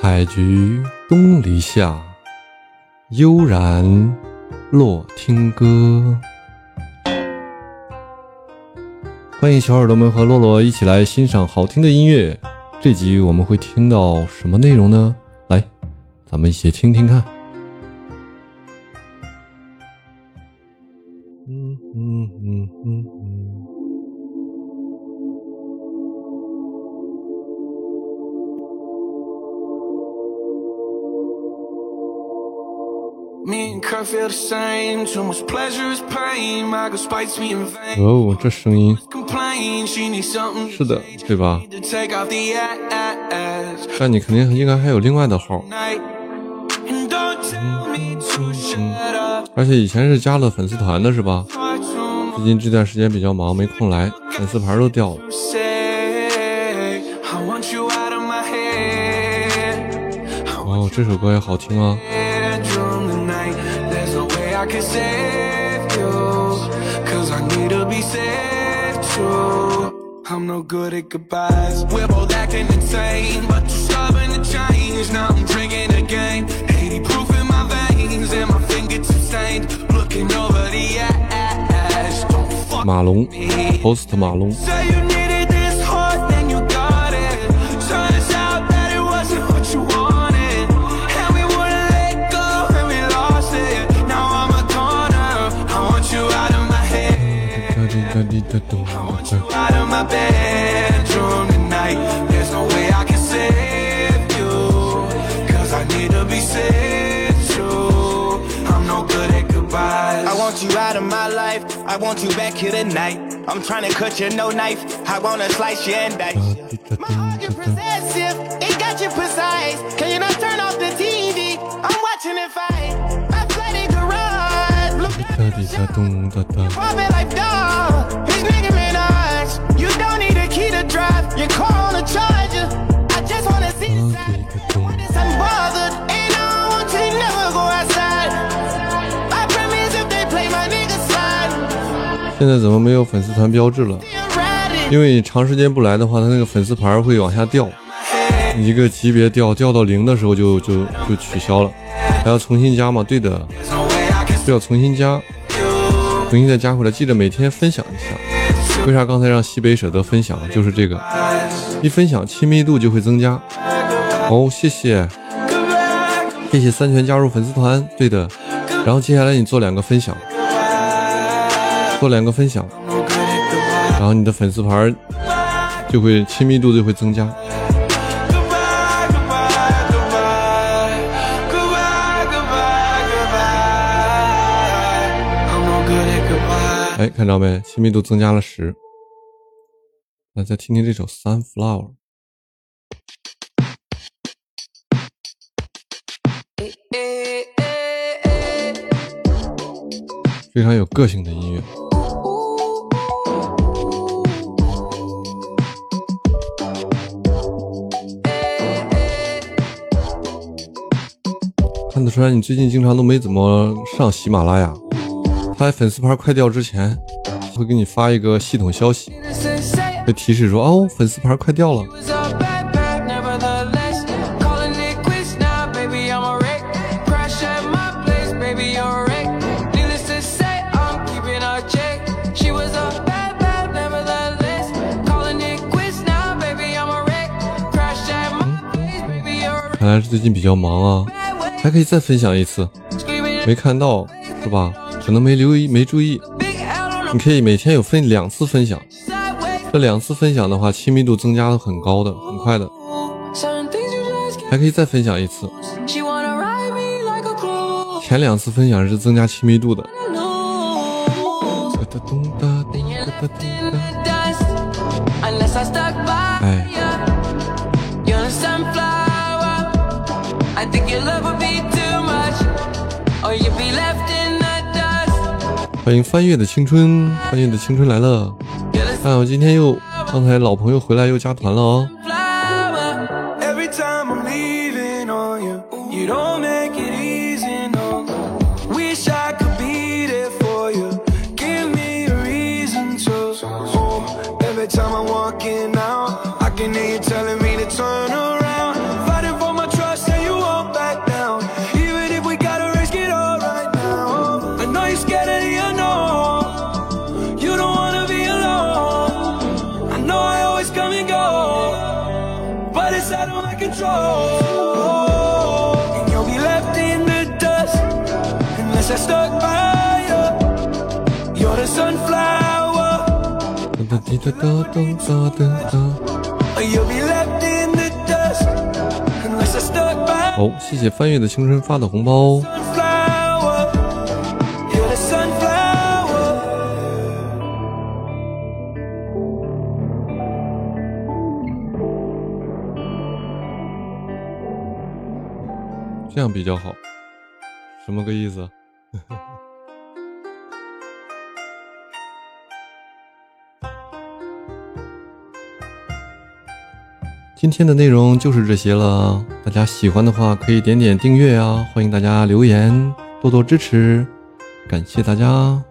采菊东篱下，悠然落听歌。欢迎小耳朵们和洛洛一起来欣赏好听的音乐。这集我们会听到什么内容呢？来，咱们一起听听看。嗯嗯嗯嗯嗯。哦，这声音。是的，对吧？但你肯定应该还有另外的号，而且以前是加了粉丝团的是吧？最近这段时间比较忙，没空来，粉丝牌都掉了。哦，这首歌也好听啊。I can save you Cause I need to be saved too I'm no good at goodbyes We're both acting insane But too stubborn to change Now I'm drinking again 80 proof in my veins And my fingertips stained Looking over the ash Don't fuck 马龙 Post 马龙 want you out of my life. I want you back here tonight. I'm trying to cut you no knife. I wanna slice you and dice. My heart is possessive. It got you precise. Can you not turn off the TV? I'm watching it fight. I flooded garage. Look at the Private life 现在怎么没有粉丝团标志了？因为你长时间不来的话，它那个粉丝牌会往下掉，一个级别掉掉到零的时候就就就取消了，还要重新加吗？对的，需要重新加，重新再加回来。记得每天分享一下。为啥刚才让西北舍得分享？就是这个，一分享亲密度就会增加。哦，谢谢，谢谢三全加入粉丝团。对的，然后接下来你做两个分享。做两个分享，然后你的粉丝牌就会亲密度就会增加。哎，看着没？亲密度增加了十。来，再听听这首《Sunflower》，非常有个性的音乐。看得出来，你最近经常都没怎么上喜马拉雅。他粉丝牌快掉之前，会给你发一个系统消息，会提示说：“哦，粉丝牌快掉了。”看来是最近比较忙啊。还可以再分享一次，没看到是吧？可能没留意，没注意。你可以每天有分两次分享，这两次分享的话，亲密度增加的很高的，很快的。还可以再分享一次，前两次分享是增加亲密度的。哎。欢迎翻阅的青春，翻阅的青春来了。看我今天又，刚才老朋友回来又加团了哦。哒滴哒哒哒哒哒哒。好，谢谢翻阅的青春发的红包。这样比较好，什么个意思？今天的内容就是这些了，大家喜欢的话可以点点订阅啊！欢迎大家留言，多多支持，感谢大家。